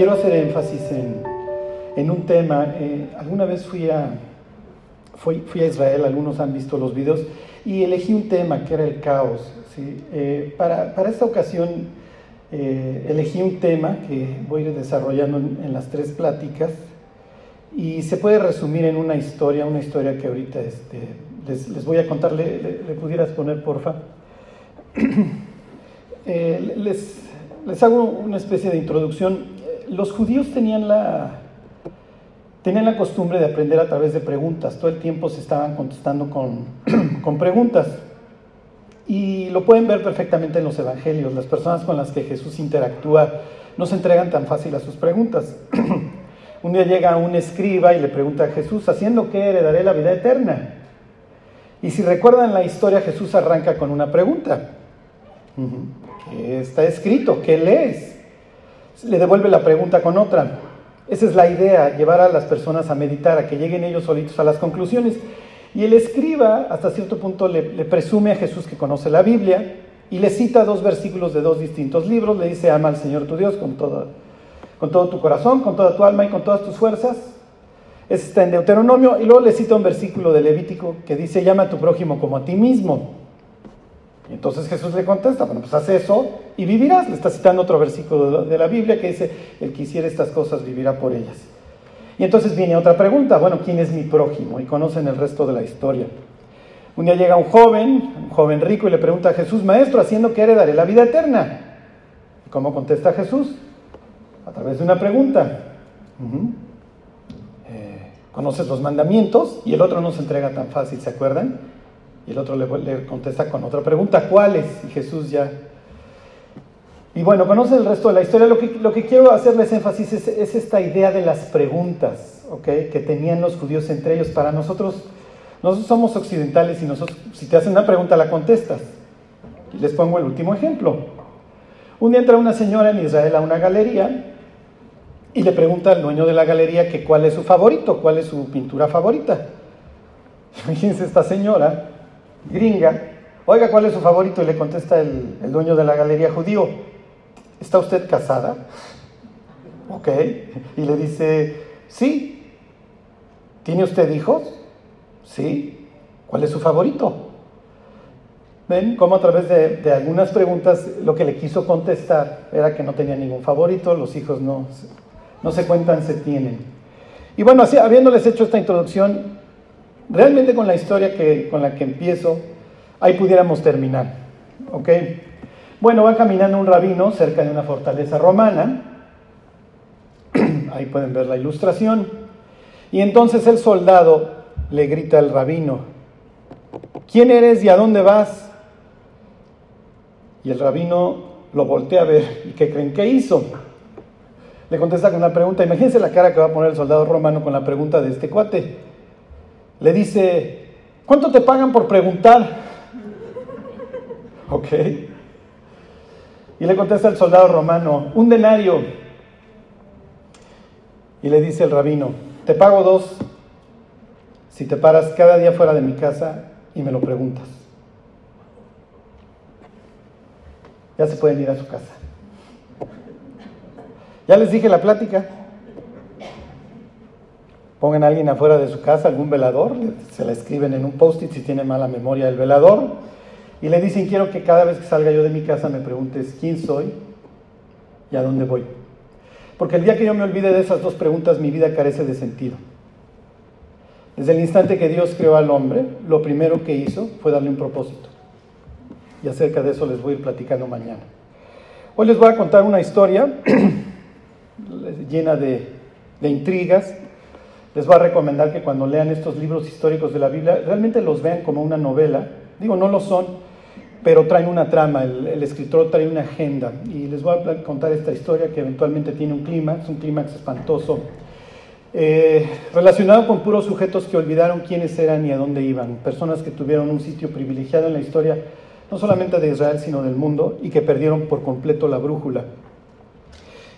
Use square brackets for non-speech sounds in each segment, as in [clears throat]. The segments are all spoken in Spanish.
quiero hacer énfasis en, un tema. Eh, alguna vez fui a, fui, a Israel, algunos han visto los videos, y elegí un tema que era el caos. Eh, para, esta ocasión eh, elegí un tema que voy a ir desarrollando en, las tres pláticas y se puede resumir en una historia, una historia que ahorita este, les, voy a contar. ¿Le, pudieras poner, porfa? [clears throat] les, les hago una especie de introducción los judíos tenían la, tenían la costumbre de aprender a través de preguntas. Todo el tiempo se estaban contestando [clears throat] con, preguntas. Y lo pueden ver perfectamente en los evangelios. Las personas con las que Jesús interactúa no se entregan tan fácil a sus preguntas. [clears throat] un día llega un escriba y le pregunta a Jesús, ¿haciendo qué heredaré la vida eterna? Y si recuerdan la historia, Jesús arranca con una pregunta. ¿Qué está escrito? ¿Qué lees? Le devuelve la pregunta con otra. Esa es la idea, llevar a las personas a meditar, a que lleguen ellos solitos a las conclusiones. Y el escriba, hasta cierto punto, le, presume a Jesús que conoce la Biblia y le cita dos versículos de dos distintos libros. Le dice, ama al Señor tu Dios con todo, con todo tu corazón, con toda tu alma y con todas tus fuerzas. Ese está en Deuteronomio. Y luego le cita un versículo de Levítico que dice, llama a tu prójimo como a ti mismo. Y entonces Jesús le contesta, bueno, pues haz eso y vivirás. Le está citando otro versículo de la Biblia que dice, el que hiciera estas cosas vivirá por ellas. Y entonces viene otra pregunta, bueno, ¿quién es mi prójimo? Y conocen el resto de la historia. Un día llega un joven, un joven rico, y le pregunta a Jesús, Maestro, ¿haciendo qué heredaré la vida eterna? ¿Cómo contesta Jesús? A través de una pregunta. Eh, ¿Conoces los mandamientos? Y el otro no se entrega tan fácil, ¿se acuerdan? Y el otro le, contesta con otra pregunta, ¿cuáles? Y Jesús ya... Y bueno, conoce el resto de la historia. Lo que, lo que quiero hacerles énfasis es, esta idea de las preguntas que tenían los judíos entre ellos. Para nosotros, nosotros somos occidentales y nosotros, si te hacen una pregunta, la contestas. Y les pongo el último ejemplo. Un día entra una señora en Israel a una galería y le pregunta al dueño de la galería que cuál es su favorito, cuál es su pintura favorita. [laughs] Fíjense esta señora gringa, oiga, ¿cuál es su favorito? Y le contesta el, dueño de la galería judío, ¿está usted casada? [laughs] Ok. Y le dice, sí. ¿Tiene usted hijos? Sí. ¿Cuál es su favorito? ¿Ven cómo a través de, algunas preguntas lo que le quiso contestar era que no tenía ningún favorito, los hijos no, no se cuentan, se tienen. Y bueno, así, habiéndoles hecho esta introducción, realmente con la historia que, con la que empiezo, ahí pudiéramos terminar. ¿Ok? Bueno, va caminando un rabino cerca de una fortaleza romana. [clears throat] Ahí pueden ver la ilustración. Y entonces el soldado le grita al rabino, ¿quién eres y a dónde vas? Y el rabino lo voltea a ver. ¿Y qué creen que hizo? Le contesta con una pregunta. Imagínense la cara que va a poner el soldado romano con la pregunta de este cuate le dice, ¿cuánto te pagan por preguntar? Ok. Y le contesta el soldado romano, un denario. Y le dice el rabino, te pago dos si te paras cada día fuera de mi casa y me lo preguntas. Ya se pueden ir a su casa. Ya les dije la plática. Pongan a alguien afuera de su casa, algún velador, se la escriben en un post-it si tiene mala memoria el velador, y le dicen, quiero que cada vez que salga yo de mi casa me preguntes quién soy y a dónde voy. Porque el día que yo me olvide de esas dos preguntas, mi vida carece de sentido. Desde el instante que Dios creó al hombre, lo primero que hizo fue darle un propósito. Y acerca de eso les voy a ir platicando mañana. Hoy les voy a contar una historia [clears throat] llena de, de intrigas, les voy a recomendar que cuando lean estos libros históricos de la Biblia, realmente los vean como una novela. Digo, no lo son, pero traen una trama, el, escritor trae una agenda. Y les voy a contar esta historia que eventualmente tiene un clímax, un clímax espantoso, eh, relacionado con puros sujetos que olvidaron quiénes eran y a dónde iban, personas que tuvieron un sitio privilegiado en la historia, no solamente de Israel, sino del mundo, y que perdieron por completo la brújula.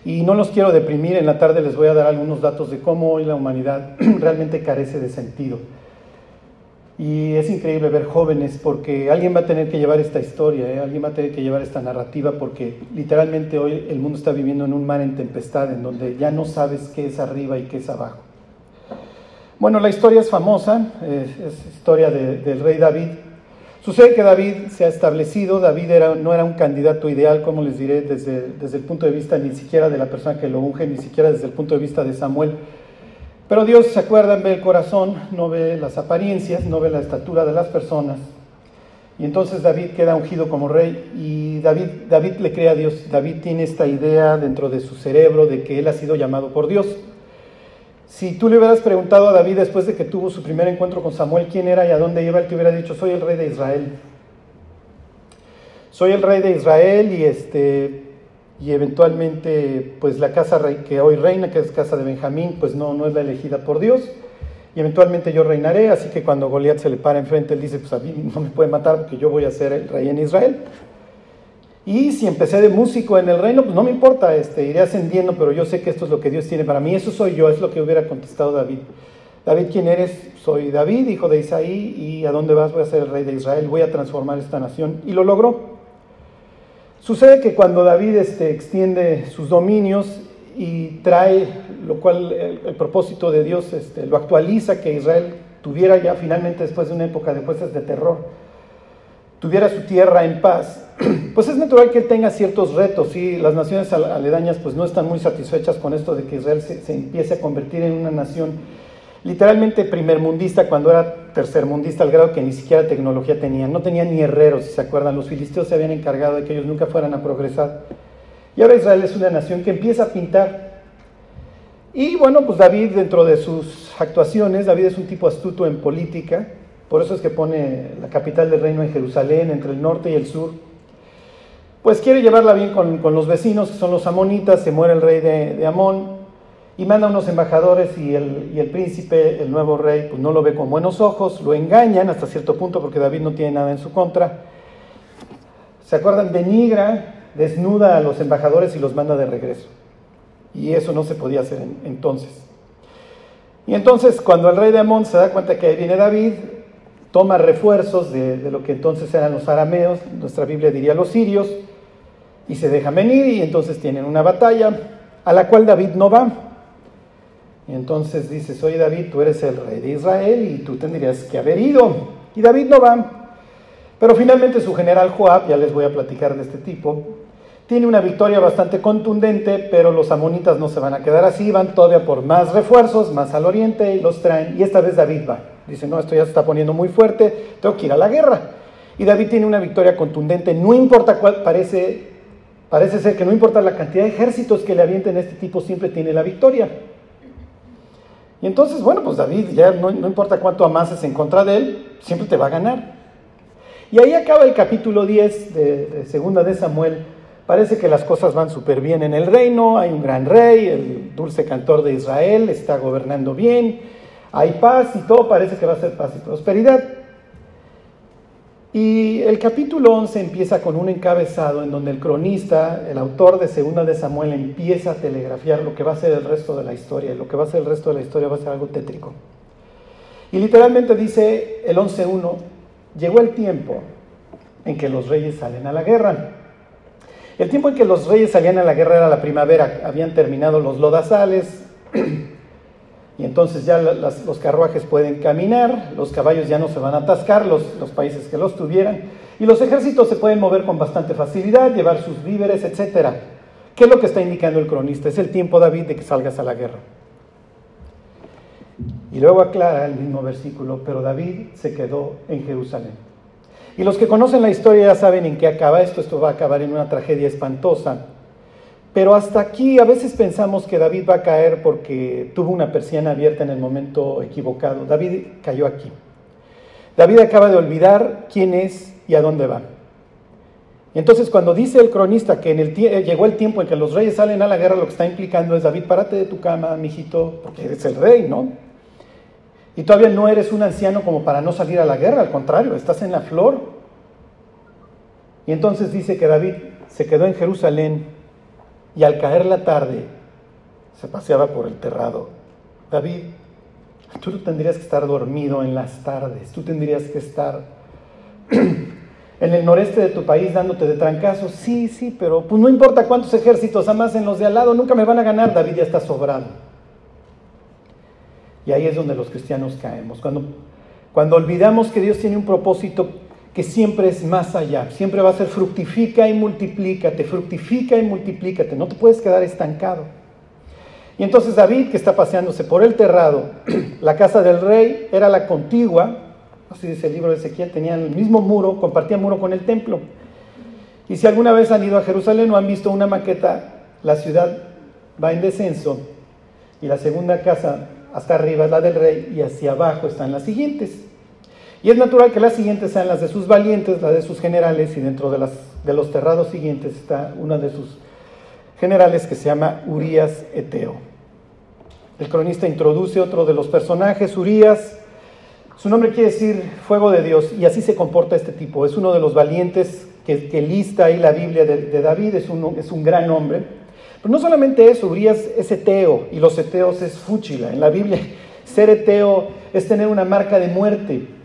Y no los quiero deprimir, en la tarde les voy a dar algunos datos de cómo hoy la humanidad [clears throat] realmente carece de sentido. Y es increíble ver jóvenes porque alguien va a tener que llevar esta historia, ¿eh? alguien va a tener que llevar esta narrativa porque literalmente hoy el mundo está viviendo en un mar en tempestad en donde ya no sabes qué es arriba y qué es abajo. Bueno, la historia es famosa, es, historia del rey David. Sucede que David se ha establecido, David no era un candidato ideal, como les diré, desde, desde el punto de vista ni siquiera de la persona que lo unge, ni siquiera desde el punto de vista de Samuel pero Dios, ¿se acuerdan? Ve el corazón, no ve las apariencias, no ve la estatura de las personas. Y entonces David queda ungido como rey y David, David le cree a Dios. David tiene esta idea dentro de su cerebro de que él ha sido llamado por Dios. Si tú le hubieras preguntado a David después de que tuvo su primer encuentro con Samuel quién era y a dónde iba, él te hubiera dicho, soy el rey de Israel. Soy el rey de Israel y este y eventualmente pues la casa que hoy reina, que es casa de Benjamín, pues no, no es la elegida por Dios, y eventualmente yo reinaré, así que cuando Goliat se le para enfrente, él dice, pues a mí no me puede matar porque yo voy a ser el rey en Israel. Y si empecé de músico en el reino, pues no me importa, este, iré ascendiendo, pero yo sé que esto es lo que Dios tiene para mí, eso soy yo, es lo que hubiera contestado David. David, ¿quién eres? Soy David, hijo de Isaí, y ¿a dónde vas? Voy a ser el rey de Israel, voy a transformar esta nación. Y lo logró. Sucede que cuando David este, extiende sus dominios y trae, lo cual el, propósito de Dios este, lo actualiza, que Israel tuviera ya finalmente después de una época de jueces de terror, tuviera su tierra en paz, [clears throat] pues es natural que él tenga ciertos retos y las naciones aledañas pues no están muy satisfechas con esto de que Israel se, empiece a convertir en una nación literalmente primermundista cuando era tercermundista al grado que ni siquiera tecnología tenían, no tenían ni herreros, si se acuerdan, los filisteos se habían encargado de que ellos nunca fueran a progresar. Y ahora Israel es una nación que empieza a pintar. Y bueno, pues David dentro de sus actuaciones, David es un tipo astuto en política, por eso es que pone la capital del reino en Jerusalén, entre el norte y el sur. Pues quiere llevarla bien con, los vecinos, que son los amonitas, se muere el rey de, Amón, y manda unos embajadores y el, y el, príncipe, el nuevo rey, pues no lo ve con buenos ojos, lo engañan hasta cierto punto porque David no tiene nada en su contra. ¿Se acuerdan? Denigra, desnuda a los embajadores y los manda de regreso. Y eso no se podía hacer entonces. Y entonces cuando el rey de Amón se da cuenta que viene David, toma refuerzos de, lo que entonces eran los arameos, nuestra Biblia diría los sirios, y se deja venir y entonces tienen una batalla a la cual David no va. Y entonces dice, soy David, tú eres el rey de Israel y tú tendrías que haber ido. Y David no va. Pero finalmente su general Joab, ya les voy a platicar de este tipo, tiene una victoria bastante contundente, pero los amonitas no se van a quedar así, van todavía por más refuerzos, más al oriente, y los traen. Y esta vez David va. Dice, no, esto ya se está poniendo muy fuerte, tengo que ir a la guerra. Y David tiene una victoria contundente, no importa cuál, parece, parece ser que no importa la cantidad de ejércitos que le avienten, este tipo siempre tiene la victoria. Y entonces, bueno, pues David ya no, importa cuánto amases en contra de él, siempre te va a ganar. Y ahí acaba el capítulo 10 de, Segunda de Samuel. Parece que las cosas van súper bien en el reino, hay un gran rey, el dulce cantor de Israel está gobernando bien, hay paz y todo parece que va a ser paz y prosperidad. Y el capítulo 11 empieza con un encabezado en donde el cronista, el autor de Segunda de Samuel, empieza a telegrafiar lo que va a ser el resto de la historia. Y lo que va a ser el resto de la historia va a ser algo tétrico. Y literalmente dice el 11.1, llegó el tiempo en que los reyes salen a la guerra. El tiempo en que los reyes salían a la guerra era la primavera, habían terminado los lodazales, y entonces ya los carruajes pueden caminar, los caballos ya no se van a atascar, los, los países que los tuvieran, y los ejércitos se pueden mover con bastante facilidad, llevar sus víveres, etc. ¿Qué es lo que está indicando el cronista? Es el tiempo, David, de que salgas a la guerra. Y luego aclara el mismo versículo, pero David se quedó en Jerusalén. Y los que conocen la historia ya saben en qué acaba esto, esto va a acabar en una tragedia espantosa. Pero hasta aquí a veces pensamos que David va a caer porque tuvo una persiana abierta en el momento equivocado. David cayó aquí. David acaba de olvidar quién es y a dónde va. Entonces cuando dice el cronista que el llegó el tiempo en que los reyes salen a la guerra, lo que está implicando es David, párate de tu cama, mijito, porque eres el rey, ¿no? Y todavía no eres un anciano como para no salir a la guerra, al contrario, estás en la flor. Y entonces dice que David se quedó en Jerusalén y al caer la tarde se paseaba por el terrado. David Tú tendrías que estar dormido en las tardes, tú tendrías que estar [clears throat] en el noreste de tu país dándote de trancazo. Sí, sí, pero pues no importa cuántos ejércitos en los de al lado, nunca me van a ganar, David ya está sobrado. Y ahí es donde los cristianos caemos, cuando, cuando olvidamos que Dios tiene un propósito que siempre es más allá, siempre va a ser fructifica y multiplícate, fructifica y multiplícate, no te puedes quedar estancado. Y entonces David, que está paseándose por el terrado, [clears throat] la casa del rey era la contigua, así dice el libro de Ezequiel, tenían el mismo muro, compartían muro con el templo. Y si alguna vez han ido a Jerusalén o han visto una maqueta, la ciudad va en descenso y la segunda casa hasta arriba es la del rey y hacia abajo están las siguientes. Y es natural que las siguientes sean las de sus valientes, las de sus generales, y dentro de, los terrados siguientes está una de sus generales que se llama Urias Eteo. El cronista introduce otro de los personajes, Urias. Su nombre quiere decir fuego de Dios, y así se comporta este tipo. Es uno de los valientes que, lista ahí la Biblia de, David, es un, es un gran hombre. Pero no solamente eso, Urias es eteo, y los eteos es fúchila. En la Biblia, [laughs] ser eteo es tener una marca de muerte.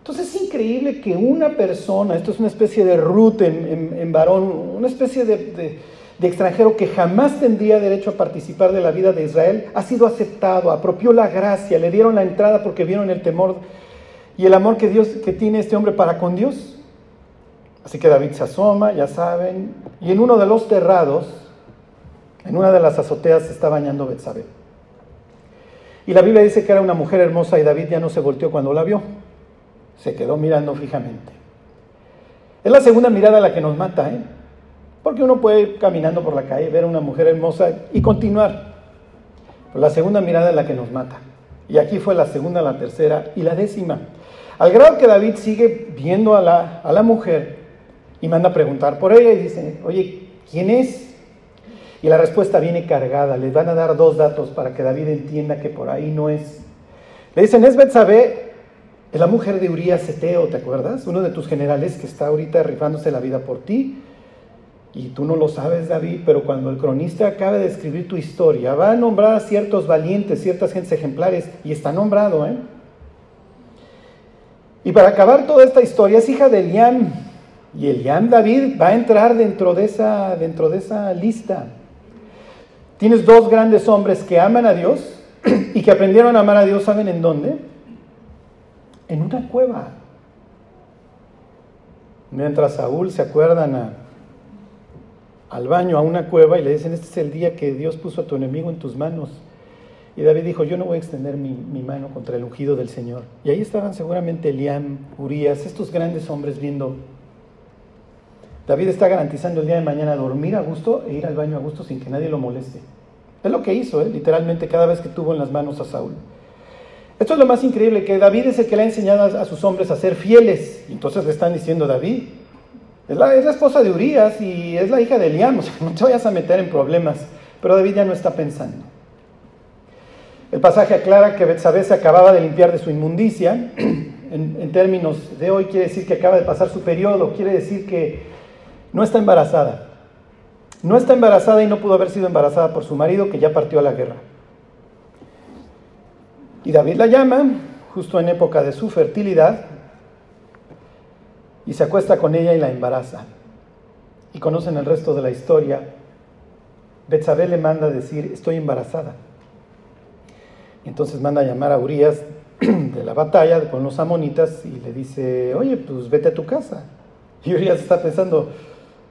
Entonces es increíble que una persona, esto es una especie de root en, varón, una especie de, extranjero que jamás tendría derecho a participar de la vida de Israel, ha sido aceptado, apropió la gracia, le dieron la entrada porque vieron el temor y el amor que Dios que tiene este hombre para con Dios. Así que David se asoma, ya saben, y en uno de los terrados, en una de las azoteas, está bañando Betsabé. Y la Biblia dice que era una mujer hermosa y David ya no se volteó cuando la vio se quedó mirando fijamente. Es la segunda mirada la que nos mata, ¿eh? Porque uno puede ir caminando por la calle, ver a una mujer hermosa y continuar. Pero la segunda mirada es la que nos mata. Y aquí fue la segunda, la tercera y la décima. Al grado que David sigue viendo a la, a la mujer y manda a preguntar por ella y dice, oye, ¿quién es? Y la respuesta viene cargada. Les van a dar dos datos para que David entienda que por ahí no es. Le dicen, es Betsabé, es la mujer de Urias Eteo, ¿te acuerdas? Uno de tus generales que está ahorita rifándose la vida por ti. Y tú no lo sabes, David, pero cuando el cronista acabe de escribir tu historia, va a nombrar a ciertos valientes, ciertas gentes ejemplares, y está nombrado, ¿eh? Y para acabar toda esta historia, es hija de Eliam. Y Eliam David va a entrar dentro de esa, dentro de esa lista. Tienes dos grandes hombres que aman a Dios [clears throat] y que aprendieron a amar a Dios, ¿saben en dónde? En una cueva. Mientras Saúl se acuerdan al baño, a una cueva, y le dicen, este es el día que Dios puso a tu enemigo en tus manos. Y David dijo, yo no voy a extender mi, mano contra el ungido del Señor. Y ahí estaban seguramente Eliam, Urias, estos grandes hombres viendo. David está garantizando el día de mañana dormir a gusto e ir al baño a gusto sin que nadie lo moleste. Es lo que hizo, ¿eh? literalmente, cada vez que tuvo en las manos a Saúl. Esto es lo más increíble, que David es el que le ha enseñado a sus hombres a ser fieles. Y entonces le están diciendo David. Es la, esposa de Urias y es la hija de Eliam, [laughs] o sea, no te vayas a meter en problemas. Pero David ya no está pensando. El pasaje aclara que Betsabé se acababa de limpiar de su inmundicia. [clears throat] En, en, términos de hoy quiere decir que acaba de pasar su periodo, quiere decir que no está embarazada. No está embarazada y no pudo haber sido embarazada por su marido que ya partió a la guerra. Y David la llama justo en época de su fertilidad y se acuesta con ella y la embaraza. Y conocen el resto de la historia. Betsabé le manda decir, estoy embarazada. Y entonces manda a llamar a Urias [clears throat] de la batalla con los amonitas y le dice, oye, pues vete a tu casa. Y Urias está pensando,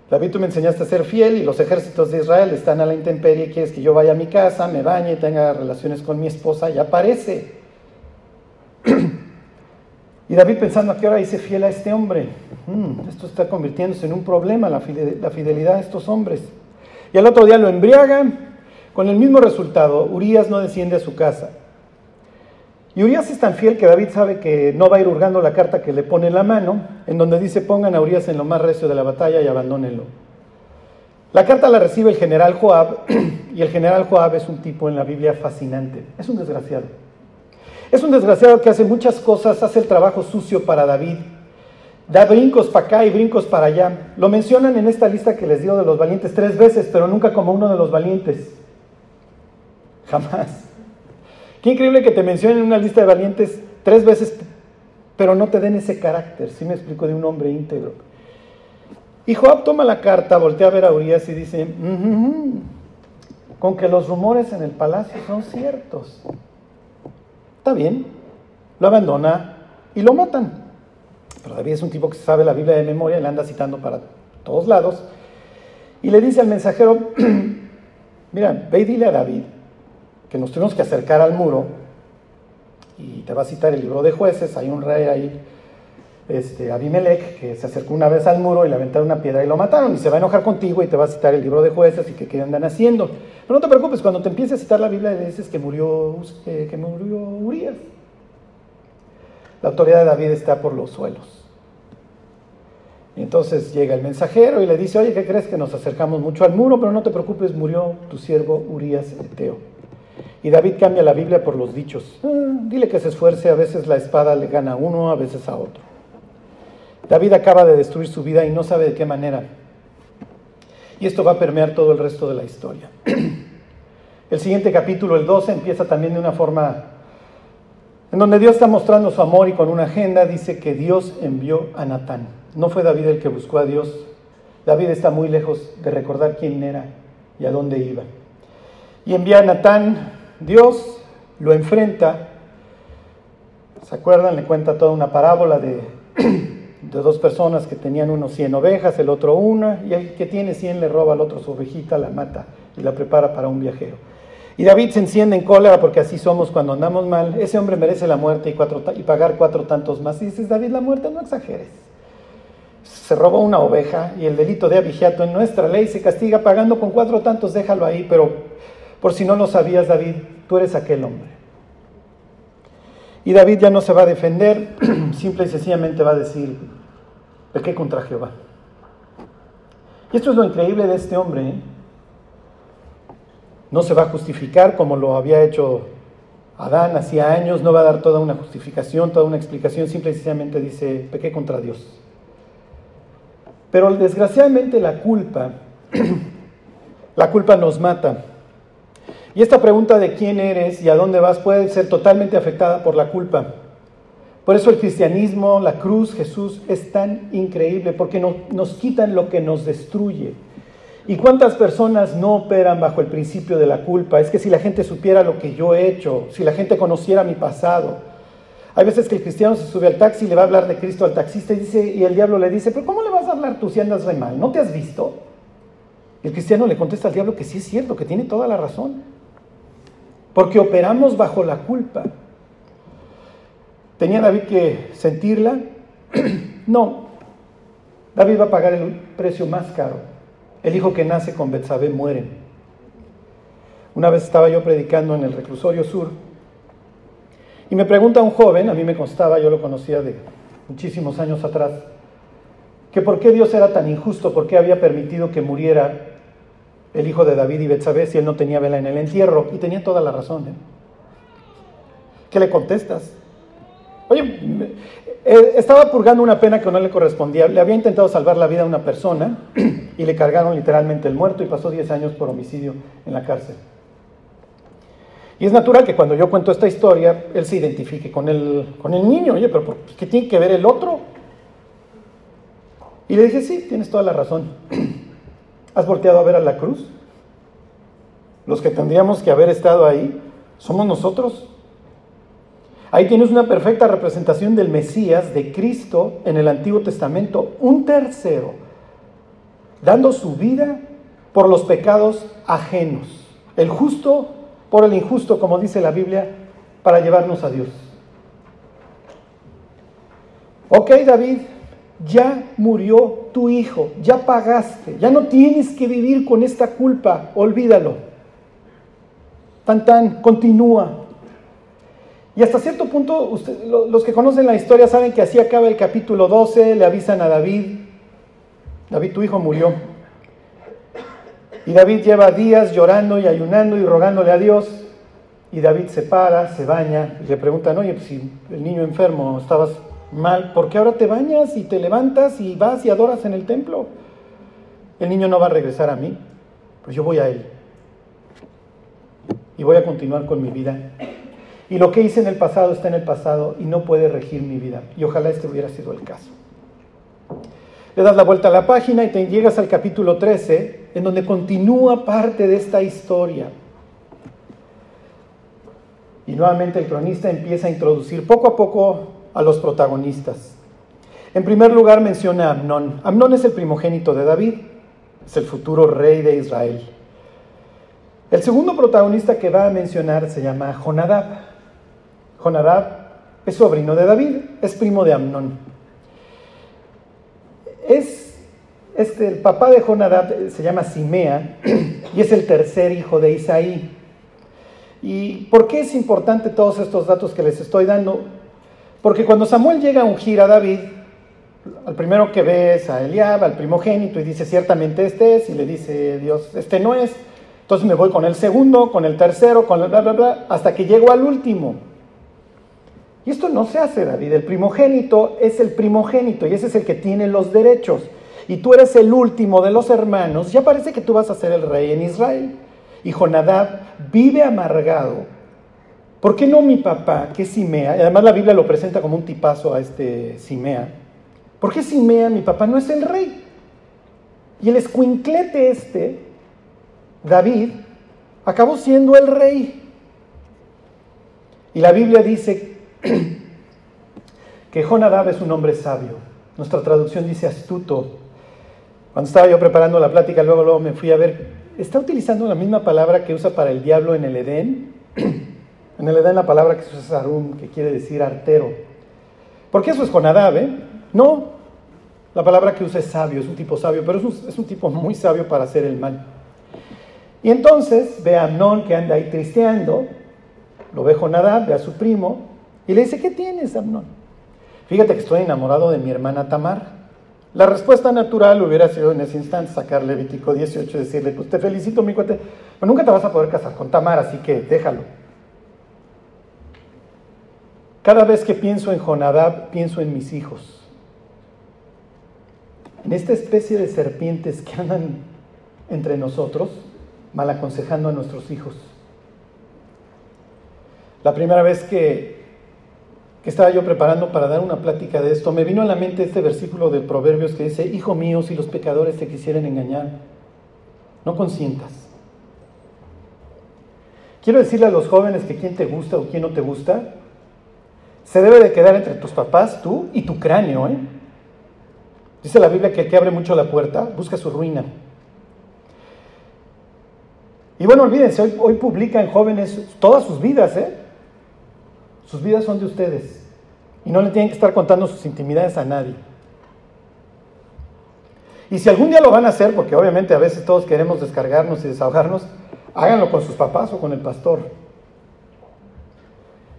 David, tú me enseñaste a ser fiel y los ejércitos de Israel están a la intemperie, quieres que yo vaya a mi casa, me bañe, tenga relaciones con mi esposa, ya aparece. [clears throat] y David pensando a qué hora hice fiel a este hombre. Mm, esto está convirtiéndose en un problema, la fidelidad de estos hombres. Y al otro día lo embriagan, con el mismo resultado, Urias no desciende a su casa. Y Urias es tan fiel que David sabe que no va a ir hurgando la carta que le pone en la mano, en donde dice pongan a Urias en lo más recio de la batalla y abandónenlo. La carta la recibe el general Joab, [clears throat] y el general Joab es un tipo en la Biblia fascinante, es un desgraciado. Es un desgraciado que hace muchas cosas, hace el trabajo sucio para David, da brincos para acá y brincos para allá. Lo mencionan en esta lista que les dio de los valientes tres veces, pero nunca como uno de los valientes. Jamás. Qué increíble que te mencionen en una lista de valientes tres veces, pero no te den ese carácter, si me explico, de un hombre íntegro. Y Joab toma la carta, voltea a ver a Urias y dice, con que los rumores en el palacio son ciertos. Está bien, lo abandona y lo matan. Pero David es un tipo que sabe la Biblia de memoria y la anda citando para todos lados. Y le dice al mensajero, [clears throat] mira, ve y dile a David que nos tenemos que acercar al muro y te va a citar el libro de jueces, hay un rey ahí, este, Abimelech, que se acercó una vez al muro y le aventaron una piedra y lo mataron y se va a enojar contigo y te va a citar el libro de jueces y que qué andan haciendo. Pero no te preocupes, cuando te empiece a citar la Biblia le dices que murió, que murió Urias. La autoridad de David está por los suelos. Y entonces llega el mensajero y le dice, oye, ¿qué crees que nos acercamos mucho al muro? Pero no te preocupes, murió tu siervo Urias Eteo. Y David cambia la Biblia por los dichos. Ah, dile que se esfuerce, a veces la espada le gana a uno, a veces a otro. David acaba de destruir su vida y no sabe de qué manera. Y esto va a permear todo el resto de la historia. [clears throat] El siguiente capítulo, el 12, empieza también de una forma en donde Dios está mostrando su amor y con una agenda dice que Dios envió a Natán. No fue David el que buscó a Dios. David está muy lejos de recordar quién era y a dónde iba. Y envía a Natán, Dios lo enfrenta. ¿Se acuerdan? Le cuenta toda una parábola de, [clears throat] de dos personas que tenían unos 100 ovejas, el otro una, y el que tiene 100 le roba al otro su ovejita, la mata y la prepara para un viajero. Y David se enciende en cólera porque así somos cuando andamos mal. Ese hombre merece la muerte y pagar cuatro tantos más. Y dices, David, la muerte no exageres. Se robó una oveja y el delito de abigeato en nuestra ley se castiga pagando con cuatro tantos, déjalo ahí, pero por si no lo sabías, David, tú eres aquel hombre. Y David ya no se va a defender, [clears throat] simple y sencillamente va a decir, pequé contra Jehová. Y esto es lo increíble de este hombre. ¿eh? No se va a justificar como lo había hecho Adán hacía años, no va a dar toda una justificación, toda una explicación, simple y sencillamente dice, pequé contra Dios. Pero desgraciadamente la culpa, [clears throat] la culpa nos mata. Y esta pregunta de quién eres y a dónde vas puede ser totalmente afectada por la culpa. Por eso el cristianismo, la cruz, Jesús es tan increíble, porque nos quitan lo que nos destruye. ¿Y cuántas personas no operan bajo el principio de la culpa? Es que si la gente supiera lo que yo he hecho, si la gente conociera mi pasado. Hay veces que el cristiano se sube al taxi y le va a hablar de Cristo al taxista y, dice, y el diablo le dice, pero ¿cómo le vas a hablar tú si andas re mal? ¿No te has visto? Y el cristiano le contesta al diablo que sí es cierto, que tiene toda la razón. Porque operamos bajo la culpa. ¿Tenía David que sentirla? [clears throat] no. David va a pagar el precio más caro. El hijo que nace con Betsabé muere. Una vez estaba yo predicando en el reclusorio sur y me pregunta un joven, a mí me constaba, yo lo conocía de muchísimos años atrás, que por qué Dios era tan injusto, por qué había permitido que muriera el hijo de David y Betsabé si él no tenía vela en el entierro. Y tenía toda la razón. ¿eh? ¿Qué le contestas? Oye, eh, estaba purgando una pena que no le correspondía. Le había intentado salvar la vida a una persona [clears throat] y le cargaron literalmente el muerto y pasó 10 años por homicidio en la cárcel. Y es natural que cuando yo cuento esta historia, él se identifique con el, con el niño. Oye, pero ¿qué tiene que ver el otro? Y le dije, sí, tienes toda la razón. [clears throat] ¿Has volteado a ver a la cruz? Los que tendríamos que haber estado ahí somos nosotros. Ahí tienes una perfecta representación del Mesías, de Cristo, en el Antiguo Testamento, un tercero, dando su vida por los pecados ajenos. El justo por el injusto, como dice la Biblia, para llevarnos a Dios. Ok, David, ya murió tu hijo, ya pagaste, ya no tienes que vivir con esta culpa, olvídalo. Tan tan, continúa. Y hasta cierto punto, los que conocen la historia saben que así acaba el capítulo 12, le avisan a David, David tu hijo murió. Y David lleva días llorando y ayunando y rogándole a Dios. Y David se para, se baña y le preguntan, oye, pues si el niño enfermo estabas mal, ¿por qué ahora te bañas y te levantas y vas y adoras en el templo? El niño no va a regresar a mí, pues yo voy a él. Y voy a continuar con mi vida. Y lo que hice en el pasado está en el pasado y no puede regir mi vida. Y ojalá este hubiera sido el caso. Le das la vuelta a la página y te llegas al capítulo 13, en donde continúa parte de esta historia. Y nuevamente el cronista empieza a introducir poco a poco a los protagonistas. En primer lugar menciona a Amnón. Amnón es el primogénito de David, es el futuro rey de Israel. El segundo protagonista que va a mencionar se llama Jonadab. Jonadab es sobrino de David, es primo de Amnón. Es el papá de Jonadab se llama Simea [clears throat] y es el tercer hijo de Isaí. ¿Y por qué es importante todos estos datos que les estoy dando? Porque cuando Samuel llega a ungir a David, al primero que ve es a Eliab, al primogénito, y dice, ciertamente este es, y le dice Dios, este no es. Entonces me voy con el segundo, con el tercero, con el bla, bla, bla, hasta que llego al último. Y esto no se hace, David. El primogénito es el primogénito y ese es el que tiene los derechos. Y tú eres el último de los hermanos. Ya parece que tú vas a ser el rey en Israel. Y Jonadab vive amargado. ¿Por qué no mi papá, que es Simea? Además la Biblia lo presenta como un tipazo a este Simea. ¿Por qué Simea, mi papá, no es el rey? Y el escuinclete este, David, acabó siendo el rey. Y la Biblia dice [clears throat] que Jonadab es un hombre sabio. Nuestra traducción dice astuto. Cuando estaba yo preparando la plática, luego, luego me fui a ver, está utilizando la misma palabra que usa para el diablo en el Edén. En el Edén la palabra que es arum, que quiere decir artero. Porque eso es Jonadab, ¿eh? No, la palabra que usa es sabio, es un tipo sabio, pero es un, es un tipo muy sabio para hacer el mal. Y entonces ve a Amnón que anda ahí tristeando, lo ve Jonadab, ve a su primo, y le dice, ¿qué tienes, Amnón? Fíjate que estoy enamorado de mi hermana Tamar. La respuesta natural hubiera sido en ese instante sacar Levítico 18 y decirle, pues te felicito, mi cuate, pero nunca te vas a poder casar con Tamar, así que déjalo. Cada vez que pienso en Jonadab, pienso en mis hijos. En esta especie de serpientes que andan entre nosotros, mal aconsejando a nuestros hijos. La primera vez que que estaba yo preparando para dar una plática de esto, me vino a la mente este versículo de Proverbios que dice, Hijo mío, si los pecadores te quisieren engañar, no consientas. Quiero decirle a los jóvenes que quién te gusta o quién no te gusta, se debe de quedar entre tus papás, tú y tu cráneo. ¿eh? Dice la Biblia que el que abre mucho la puerta busca su ruina. Y bueno, olvídense, hoy, publican jóvenes todas sus vidas, ¿eh? Sus vidas son de ustedes. Y no le tienen que estar contando sus intimidades a nadie. Y si algún día lo van a hacer, porque obviamente a veces todos queremos descargarnos y desahogarnos, háganlo con sus papás o con el pastor.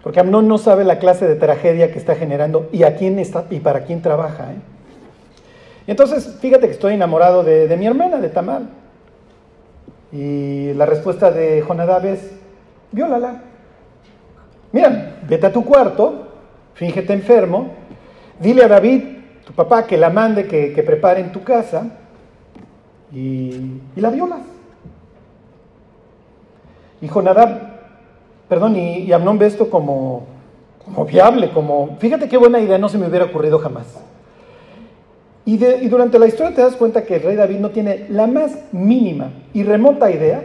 Porque Amnón no sabe la clase de tragedia que está generando y a quién está y para quién trabaja. ¿eh? Y entonces, fíjate que estoy enamorado de, mi hermana, de Tamar. Y la respuesta de Jonadab es, viólala. Mira, vete a tu cuarto, fíngete enfermo, dile a David, tu papá, que la mande, que, prepare en tu casa y, la violas. Y Jonadab, perdón, y, Amnón ve esto como, como viable, como, fíjate qué buena idea, no se me hubiera ocurrido jamás. Y, y, durante la historia te das cuenta que el rey David no tiene la más mínima y remota idea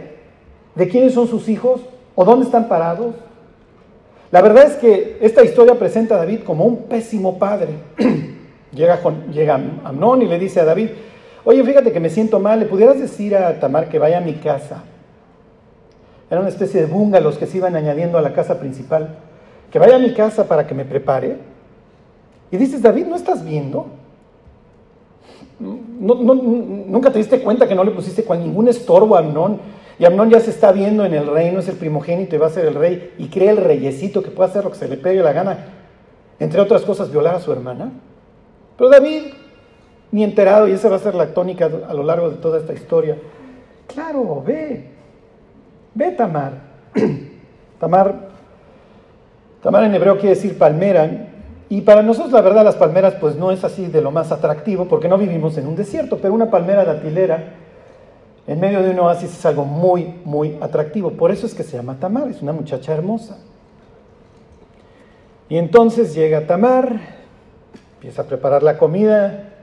de quiénes son sus hijos o dónde están parados la verdad es que esta historia presenta a David como un pésimo padre. [clears throat] llega, llega Amnón y le dice a David, oye, fíjate que me siento mal, ¿le pudieras decir a Tamar que vaya a mi casa? Era una especie de bungalows que se iban añadiendo a la casa principal. Que vaya a mi casa para que me prepare. Y dices, David, ¿no estás viendo? ¿Nunca te diste cuenta que no le pusiste ningún estorbo a Amnón y Amnón ya se está viendo en el reino, es el primogénito y va a ser el rey, y cree el reyesito que puede hacer lo que se le pegue la gana, entre otras cosas, violar a su hermana. Pero David, ni enterado, y esa va a ser la tónica a lo largo de toda esta historia. Claro, ve, ve Tamar. [clears throat] Tamar, Tamar en hebreo quiere decir palmera, y para nosotros la verdad las palmeras pues no es así de lo más atractivo, porque no vivimos en un desierto, pero una palmera datilera en medio de un oasis es algo muy, muy atractivo. Por eso es que se llama Tamar, es una muchacha hermosa. Y entonces llega Tamar, empieza a preparar la comida.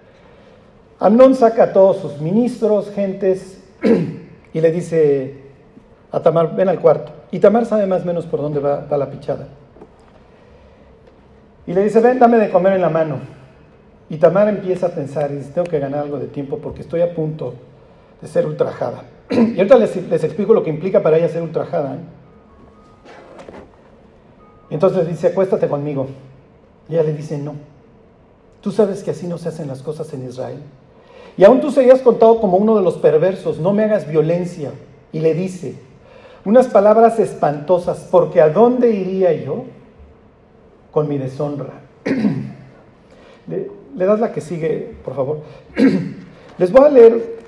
Amnón saca a todos sus ministros, gentes, [clears throat] y le dice a Tamar, ven al cuarto. Y Tamar sabe más o menos por dónde va, la pichada. Y le dice, ven, dame de comer en la mano. Y Tamar empieza a pensar y dice, tengo que ganar algo de tiempo porque estoy a punto de ser ultrajada. [clears throat] Y ahorita les, explico lo que implica para ella ser ultrajada. ¿eh? Y entonces dice, acuéstate conmigo. Y ella le dice, no. Tú sabes que así no se hacen las cosas en Israel. Y aún tú serías contado como uno de los perversos, no me hagas violencia. Y le dice unas palabras espantosas, porque ¿a dónde iría yo con mi deshonra? [clears throat] le, das la que sigue, por favor. [clears throat] Les voy a leer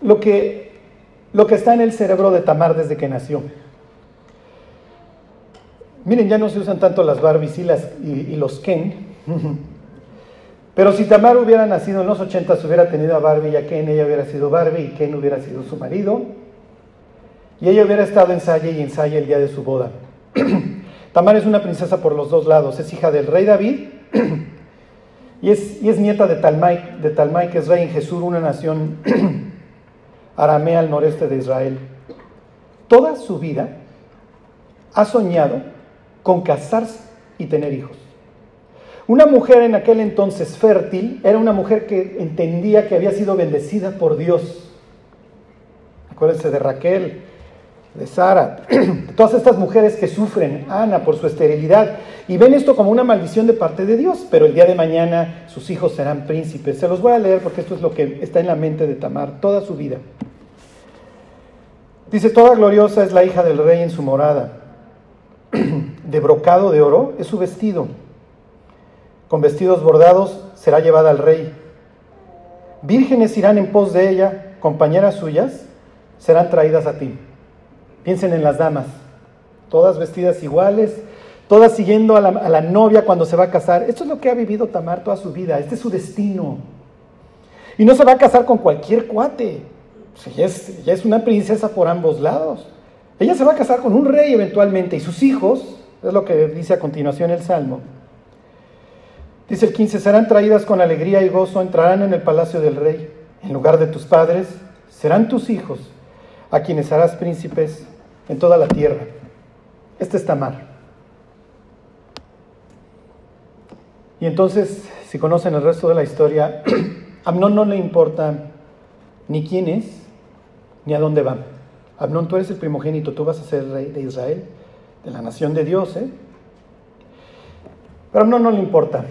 lo que, lo que está en el cerebro de Tamar desde que nació. Miren, ya no se usan tanto las Barbies y, las, y, los Ken. [laughs] Pero si Tamar hubiera nacido en los 80, hubiera tenido a Barbie y a Ken, ella hubiera sido Barbie y Ken hubiera sido su marido. Y ella hubiera estado en Salle y en el día de su boda. [clears throat] Tamar es una princesa por los dos lados. Es hija del rey David [clears throat] y, es, y es, nieta de Talmai, de Talmai, que es rey en Jesús, una nación [clears throat] aramea al noreste de Israel. Toda su vida ha soñado con casarse y tener hijos. Una mujer en aquel entonces fértil era una mujer que entendía que había sido bendecida por Dios. Acuérdense de Raquel, de Sara, de [clears throat] todas estas mujeres que sufren, Ana, por su esterilidad, y ven esto como una maldición de parte de Dios, pero el día de mañana sus hijos serán príncipes. Se los voy a leer porque esto es lo que está en la mente de Tamar toda su vida. Dice, toda gloriosa es la hija del rey en su morada [clears throat] de brocado de oro es su vestido. Con vestidos bordados será llevada al rey. Vírgenes irán en pos de ella, compañeras suyas serán traídas a ti. Piensen en las damas, todas vestidas iguales, todas siguiendo a la, novia cuando se va a casar. Esto es lo que ha vivido Tamar toda su vida, este es su destino. Y no se va a casar con cualquier cuate, ella es, ella es una princesa por ambos lados. Ella se va a casar con un rey eventualmente y sus hijos, es lo que dice a continuación el Salmo. Dice el 15, serán traídas con alegría y gozo, entrarán en el palacio del rey. En lugar de tus padres, serán tus hijos, a quienes harás príncipes en toda la tierra. Este es Tamar. Y entonces, si conocen el resto de la historia, a [clears throat] Amnón no le importa ni quién es, ni a dónde va. Abnón, tú eres el primogénito, tú vas a ser rey de Israel, de la nación de Dios, ¿eh? Pero a Amnón no le importa.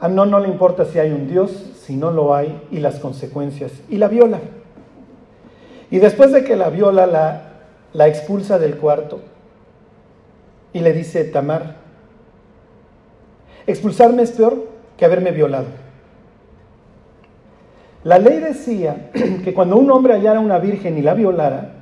Amnón no le importa si hay un Dios, si no lo hay, y las consecuencias. Y la viola. Y después de que la viola, la, la expulsa del cuarto. Y le dice, Tamar, expulsarme es peor que haberme violado. La ley decía [clears throat] que cuando un hombre hallara una virgen y la violara,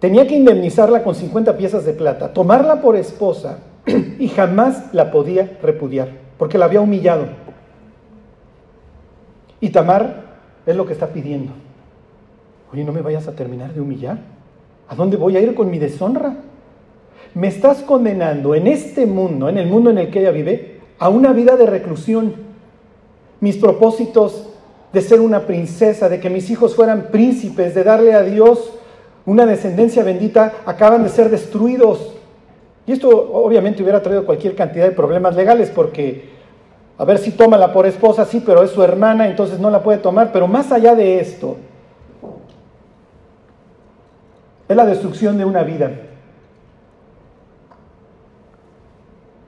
tenía que indemnizarla con 50 piezas de plata, tomarla por esposa [clears throat] y jamás la podía repudiar, porque la había humillado. Y Tamar es lo que está pidiendo. Oye, no me vayas a terminar de humillar. ¿A dónde voy a ir con mi deshonra? Me estás condenando en este mundo, en el mundo en el que ella vive, a una vida de reclusión mis propósitos de ser una princesa, de que mis hijos fueran príncipes, de darle a Dios una descendencia bendita, acaban de ser destruidos. Y esto obviamente hubiera traído cualquier cantidad de problemas legales porque, a ver si tómala por esposa, sí, pero es su hermana, entonces no la puede tomar. Pero más allá de esto, es la destrucción de una vida.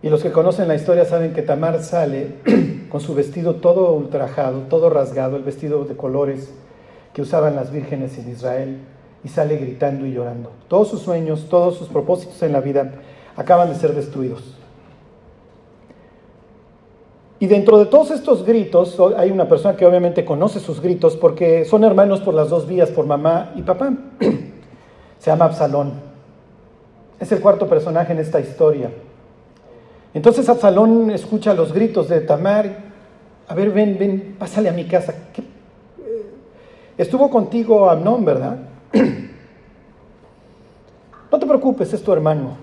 Y los que conocen la historia saben que Tamar sale [clears throat] con su vestido todo ultrajado, todo rasgado, el vestido de colores que usaban las vírgenes en Israel, y sale gritando y llorando. Todos sus sueños, todos sus propósitos en la vida acaban de ser destruidos. Y dentro de todos estos gritos, hay una persona que obviamente conoce sus gritos porque son hermanos por las dos vías, por mamá y papá. [clears throat] Se llama Absalón. Es el cuarto personaje en esta historia. Entonces Absalón escucha los gritos de Tamar, a ver, ven, ven, pásale a mi casa. Estuvo contigo Amnón, ¿verdad? [clears throat] no te preocupes, es tu hermano.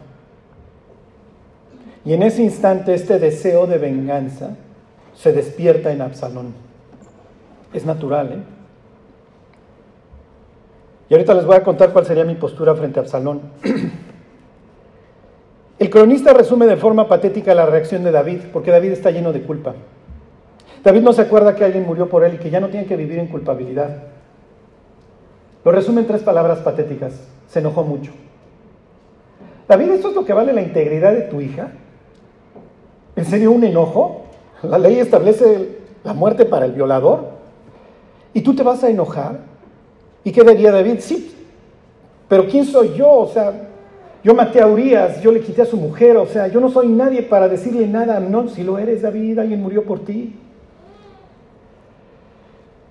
Y en ese instante este deseo de venganza se despierta en Absalón. Es natural, ¿eh? Y ahorita les voy a contar cuál sería mi postura frente a Absalón. [clears throat] El cronista resume de forma patética la reacción de David, porque David está lleno de culpa. David no se acuerda que alguien murió por él y que ya no tiene que vivir en culpabilidad. Lo resume en tres palabras patéticas. Se enojó mucho. David, ¿esto es lo que vale la integridad de tu hija? ¿En serio un enojo? La ley establece la muerte para el violador. ¿Y tú te vas a enojar? ¿Y qué diría David? Sí, pero ¿quién soy yo? O sea, yo maté a Urias, yo le quité a su mujer, o sea, yo no soy nadie para decirle nada. No, si lo eres, David, alguien murió por ti.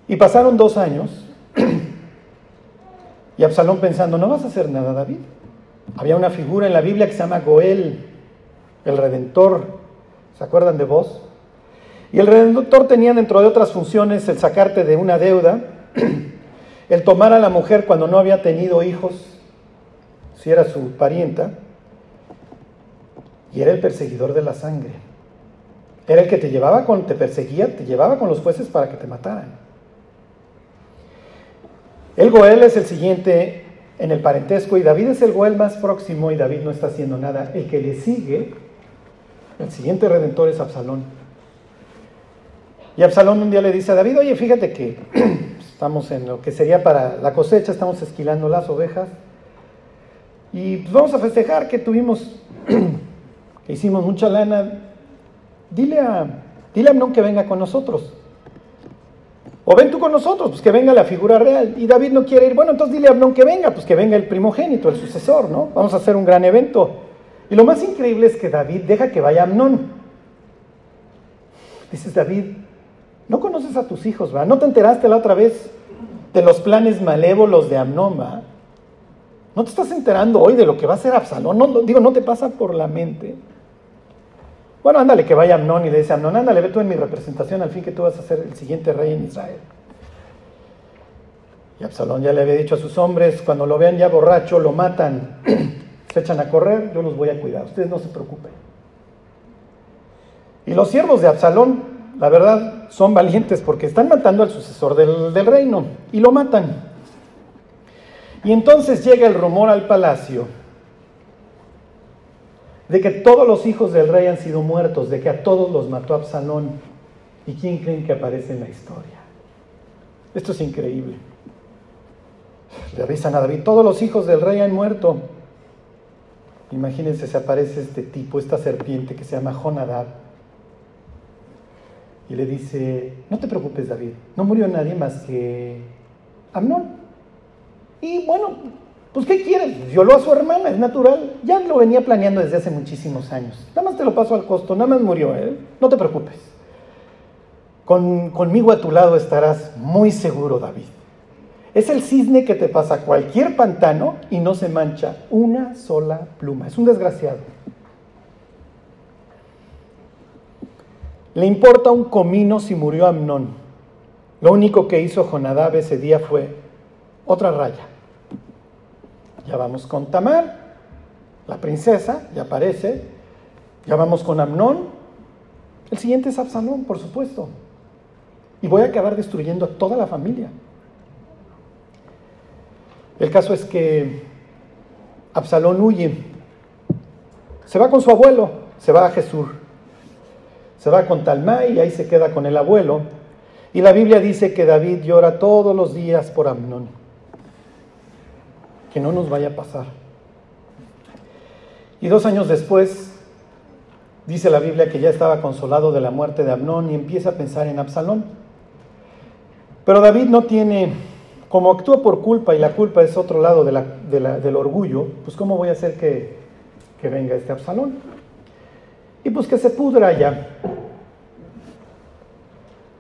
Y pasaron dos años [clears throat] y Absalón pensando, no vas a hacer nada, David. Había una figura en la Biblia que se llama Goel, el Redentor. ¿Se acuerdan de vos? Y el Redentor tenía dentro de otras funciones el sacarte de una deuda, [clears throat] el tomar a la mujer cuando no había tenido hijos si era su parienta, y era el perseguidor de la sangre. Era el que te llevaba con, te perseguía, te llevaba con los jueces para que te mataran. El Goel es el siguiente en el parentesco y David es el Goel más próximo y David no está haciendo nada. El que le sigue, el siguiente redentor es Absalón. Y Absalón un día le dice a David, oye, fíjate que [clears throat] estamos en lo que sería para la cosecha, estamos esquilando las ovejas. Y pues vamos a festejar que tuvimos, [clears throat] que hicimos mucha lana. Dile a, dile a Amnón que venga con nosotros. O ven tú con nosotros, pues que venga la figura real. Y David no quiere ir. Bueno, entonces dile a Amnón que venga, pues que venga el primogénito, el sucesor, ¿no? Vamos a hacer un gran evento. Y lo más increíble es que David deja que vaya Amnón. Dices, David, no conoces a tus hijos, ¿va? ¿No te enteraste la otra vez de los planes malévolos de Amnón, ¿va? ¿No te estás enterando hoy de lo que va a hacer Absalón? No, digo, ¿no te pasa por la mente? Bueno, ándale, que vaya Amnón y le dice a Amnón, ándale, ve tú en mi representación, al fin que tú vas a ser el siguiente rey en Israel. Y Absalón ya le había dicho a sus hombres, cuando lo vean ya borracho, lo matan, [clears throat] se echan a correr, yo los voy a cuidar, ustedes no se preocupen. Y los siervos de Absalón, la verdad, son valientes porque están matando al sucesor del, reino y lo matan. Y entonces llega el rumor al palacio de que todos los hijos del rey han sido muertos, de que a todos los mató Absalón. ¿Y quién creen que aparece en la historia? Esto es increíble. Le avisan a David, todos los hijos del rey han muerto. Imagínense, se aparece este tipo, esta serpiente que se llama Jonadab. Y le dice, no te preocupes David, no murió nadie más que Amnón. Y bueno, pues ¿qué quieres? Violó a su hermana, es natural. Ya lo venía planeando desde hace muchísimos años. Nada más te lo paso al costo, nada más murió él. No te preocupes. Con, conmigo a tu lado estarás muy seguro, David. Es el cisne que te pasa cualquier pantano y no se mancha una sola pluma. Es un desgraciado. Le importa un comino si murió Amnón. Lo único que hizo Jonadab ese día fue otra raya. Ya vamos con Tamar, la princesa, ya aparece. Ya vamos con Amnón. El siguiente es Absalón, por supuesto. Y voy a acabar destruyendo a toda la familia. El caso es que Absalón huye. Se va con su abuelo, se va a Jesús. Se va con Talmai y ahí se queda con el abuelo. Y la Biblia dice que David llora todos los días por Amnón que no nos vaya a pasar. Y dos años después, dice la Biblia que ya estaba consolado de la muerte de Amnón y empieza a pensar en Absalón. Pero David no tiene, como actúa por culpa y la culpa es otro lado del orgullo, pues ¿cómo voy a hacer que, que venga este Absalón? Y pues que se pudra ya.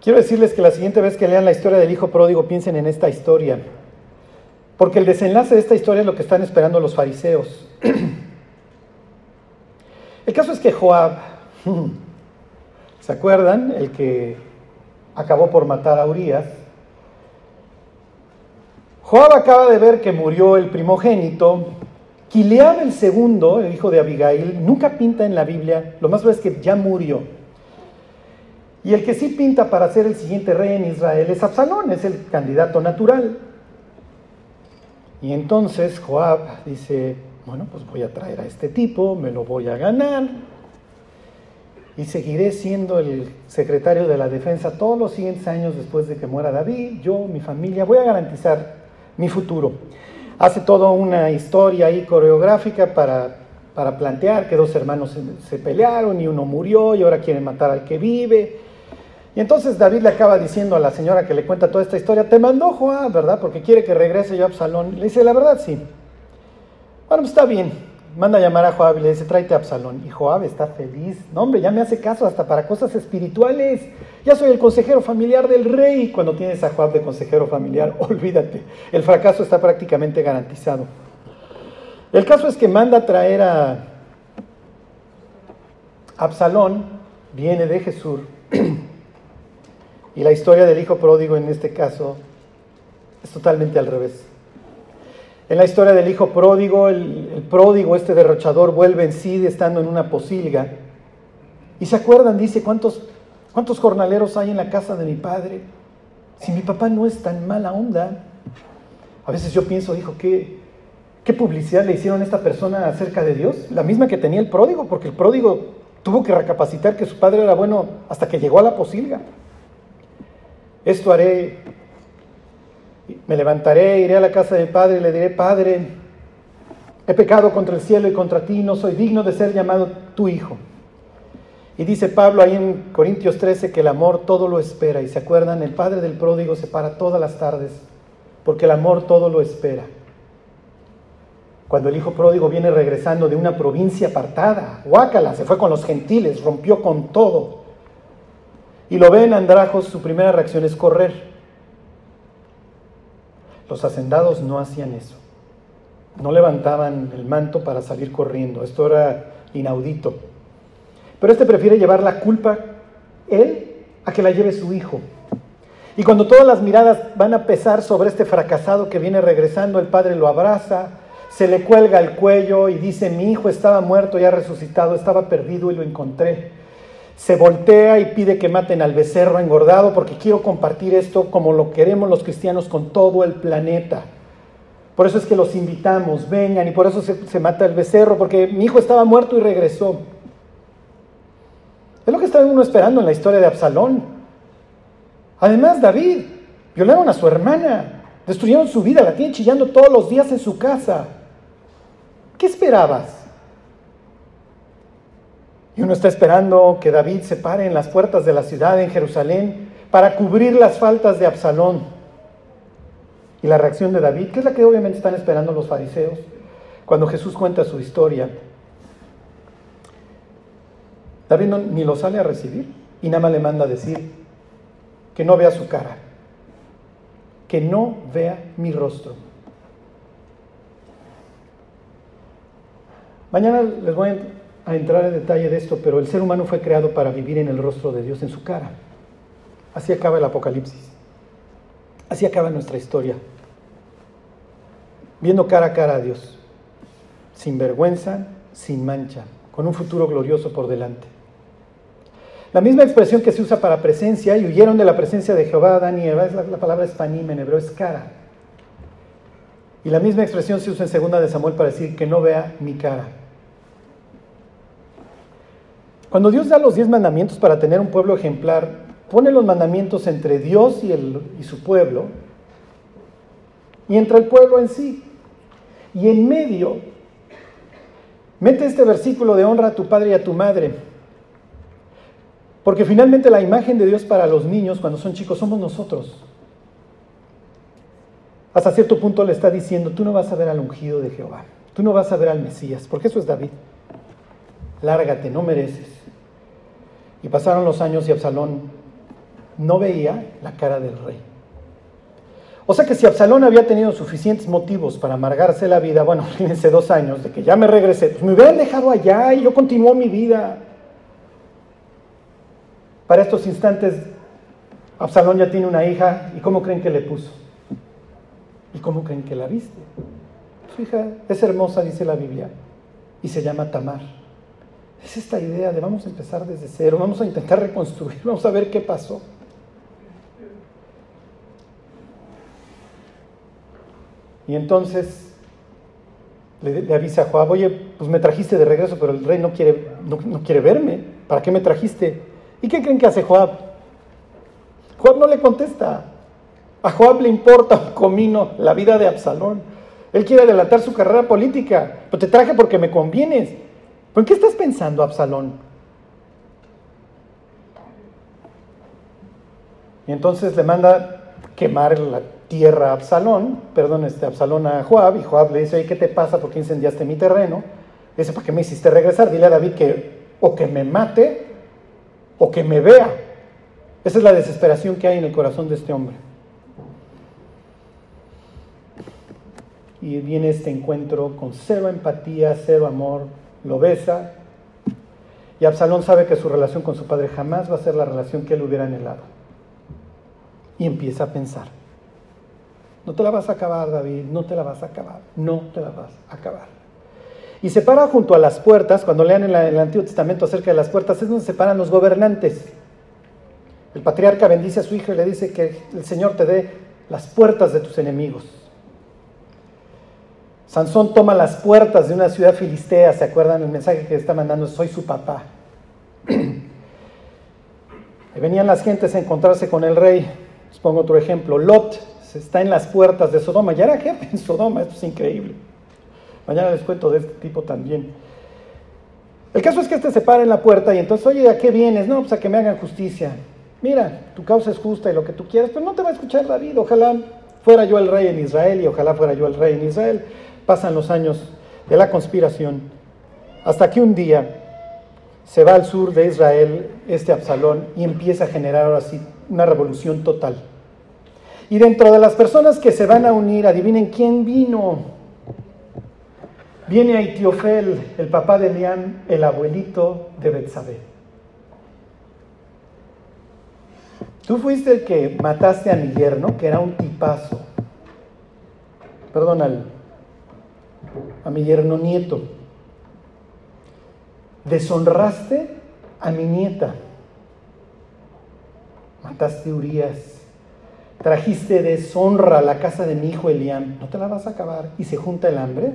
Quiero decirles que la siguiente vez que lean la historia del hijo pródigo, piensen en esta historia. Porque el desenlace de esta historia es lo que están esperando los fariseos. [clears throat] El caso es que Joab, [clears throat] ¿se acuerdan? El que acabó por matar a Urias. Joab acaba de ver que murió el primogénito, Gilead el segundo, el hijo de Abigail, nunca pinta en la Biblia, lo más probable es que ya murió. Y el que sí pinta para ser el siguiente rey en Israel es Absalón, es el candidato natural. Y entonces Joab dice, bueno, pues voy a traer a este tipo, me lo voy a ganar y seguiré siendo el secretario de la defensa todos los siguientes años después de que muera David, yo, mi familia, voy a garantizar mi futuro. Hace toda una historia ahí coreográfica para, para plantear que dos hermanos se, pelearon y uno murió y ahora quieren matar al que vive. Y entonces David le acaba diciendo a la señora que le cuenta toda esta historia, te mandó Joab, ¿verdad? Porque quiere que regrese yo a Absalón. Le dice, la verdad sí. Bueno, pues está bien. Manda a llamar a Joab y le dice, tráete a Absalón. Y Joab está feliz. No, hombre, ya me hace caso hasta para cosas espirituales. Ya soy el consejero familiar del rey. Cuando tienes a Joab de consejero familiar, [laughs] olvídate. El fracaso está prácticamente garantizado. El caso es que manda a traer a Absalón, viene de Jesús. [clears throat] Y la historia del hijo pródigo en este caso es totalmente al revés. En la historia del hijo pródigo, el, pródigo, este derrochador, vuelve en sí estando en una posilga. Y se acuerdan, dice, ¿cuántos, ¿cuántos jornaleros hay en la casa de mi padre? Si mi papá no es tan mala onda. A veces yo pienso, dijo, ¿qué, ¿qué publicidad le hicieron a esta persona acerca de Dios? La misma que tenía el pródigo, porque el pródigo tuvo que recapacitar que su padre era bueno hasta que llegó a la posilga. Esto haré, me levantaré, iré a la casa del Padre y le diré, Padre, he pecado contra el cielo y contra ti, no soy digno de ser llamado tu hijo. Y dice Pablo ahí en Corintios 13 que el amor todo lo espera. Y se acuerdan, el padre del pródigo se para todas las tardes, porque el amor todo lo espera. Cuando el hijo pródigo viene regresando de una provincia apartada, Huácala, se fue con los gentiles, rompió con todo y lo ve en andrajos, su primera reacción es correr. Los hacendados no hacían eso. No levantaban el manto para salir corriendo. Esto era inaudito. Pero este prefiere llevar la culpa, él, a que la lleve su hijo. Y cuando todas las miradas van a pesar sobre este fracasado que viene regresando, el padre lo abraza, se le cuelga el cuello y dice, mi hijo estaba muerto y ha resucitado, estaba perdido y lo encontré se voltea y pide que maten al becerro engordado porque quiero compartir esto como lo queremos los cristianos con todo el planeta. Por eso es que los invitamos, vengan, y por eso se, mata el becerro, porque mi hijo estaba muerto y regresó. Es lo que está uno esperando en la historia de Absalón. Además, David, violaron a su hermana, destruyeron su vida, la tienen chillando todos los días en su casa. ¿Qué esperabas? Y uno está esperando que David se pare en las puertas de la ciudad en Jerusalén para cubrir las faltas de Absalón. Y la reacción de David, que es la que obviamente están esperando los fariseos, cuando Jesús cuenta su historia. David ni lo sale a recibir y nada más le manda a decir que no vea su cara, que no vea mi rostro. Mañana les voy a a entrar en detalle de esto, pero el ser humano fue creado para vivir en el rostro de Dios, en su cara. Así acaba el Apocalipsis. Así acaba nuestra historia. Viendo cara a cara a Dios, sin vergüenza, sin mancha, con un futuro glorioso por delante. La misma expresión que se usa para presencia, y huyeron de la presencia de Jehová, Adán y Eva, es la, la palabra espanim en hebreo, es cara. Y la misma expresión se usa en segunda de Samuel para decir que no vea mi cara. Cuando Dios da los diez mandamientos para tener un pueblo ejemplar, pone los mandamientos entre Dios y, su pueblo y entre el pueblo en sí. Y en medio, mete este versículo de honra a tu padre y a tu madre. Porque finalmente la imagen de Dios para los niños cuando son chicos somos nosotros. Hasta cierto punto le está diciendo, tú no vas a ver al ungido de Jehová, tú no vas a ver al Mesías, porque eso es David. Lárgate, no mereces. Y pasaron los años y Absalón no veía la cara del rey. O sea que si Absalón había tenido suficientes motivos para amargarse la vida, bueno, [laughs] fíjense dos años de que ya me regresé, pues me hubieran dejado allá y yo continuó mi vida. Para estos instantes, Absalón ya tiene una hija y ¿cómo creen que le puso? ¿Y cómo creen que la viste? Su hija es hermosa, dice la Biblia, y se llama Tamar. Es esta idea de vamos a empezar desde cero, vamos a intentar reconstruir, [laughs] vamos a ver qué pasó. Y entonces le, avisa a Joab, oye, pues me trajiste de regreso, pero el rey no quiere, no, quiere verme. ¿Para qué me trajiste? ¿Y qué creen que hace Joab? Joab no le contesta. A Joab le importa un comino la vida de Absalón. Él quiere adelantar su carrera política. Pero te traje porque me convienes. ¿Por qué estás pensando, Absalón? Y entonces le manda quemar la tierra a Absalón, perdón, este Absalón a Joab, y Joab le dice, ¿qué te pasa? ¿Por qué incendiaste mi terreno? dice, ¿para qué me hiciste regresar? Dile a David que o que me mate o que me vea. Esa es la desesperación que hay en el corazón de este hombre. Y viene este encuentro con cero empatía, cero amor, lo besa. Y Absalón sabe que su relación con su padre jamás va a ser la relación que él hubiera anhelado. Y empieza a pensar, no te la vas a acabar, David, no te la vas a acabar, no te la vas a acabar. Y se para junto a las puertas, cuando lean en, el Antiguo Testamento acerca de las puertas, es donde se paran los gobernantes. El patriarca bendice a su hijo y le dice que el Señor te dé las puertas de tus enemigos. Sansón toma las puertas de una ciudad filistea, ¿se acuerdan el mensaje que está mandando? Soy su papá. [clears throat] venían las gentes a encontrarse con el rey. Les pongo otro ejemplo. Lot está en las puertas de Sodoma. Ya era jefe en Sodoma, esto es increíble. Mañana les cuento de este tipo también. El caso es que este se para en la puerta y entonces, oye, ¿a qué vienes? No, pues a que me hagan justicia. Mira, tu causa es justa y lo que tú quieras, pero no te va a escuchar David. Ojalá fuera yo el rey en Israel y ojalá fuera yo el rey en Israel pasan los años de la conspiración, hasta que un día se va al sur de Israel este Absalón y empieza a generar ahora sí una revolución total. Y dentro de las personas que se van a unir, adivinen quién vino. Viene Aitiofel, el papá de Eliam, el abuelito de Betsabé. Tú fuiste el que mataste a mi yerno, que era un tipazo. Perdón, al, a mi yerno nieto. Deshonraste a mi nieta. Mataste a Urias. Trajiste deshonra a la casa de mi hijo Eliam. No te la vas a acabar. Y se junta el hambre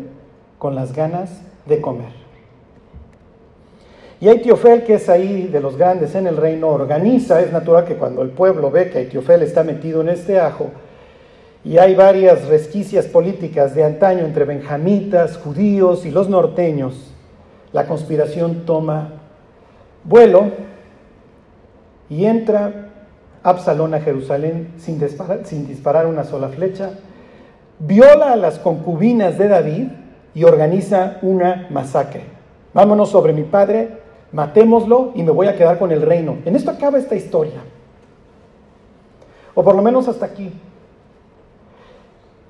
con las ganas de comer. Y Aitiofel, que es ahí de los grandes en el reino, organiza, es natural que cuando el pueblo ve que Aitiofel está metido en este ajo, y hay varias resquicias políticas de antaño entre benjamitas, judíos y los norteños, la conspiración toma vuelo y entra Absalón a Jerusalén sin disparar, sin disparar una sola flecha, viola a las concubinas de David y organiza una masacre. Vámonos sobre mi padre, matémoslo y me voy a quedar con el reino. En esto acaba esta historia. O por lo menos hasta aquí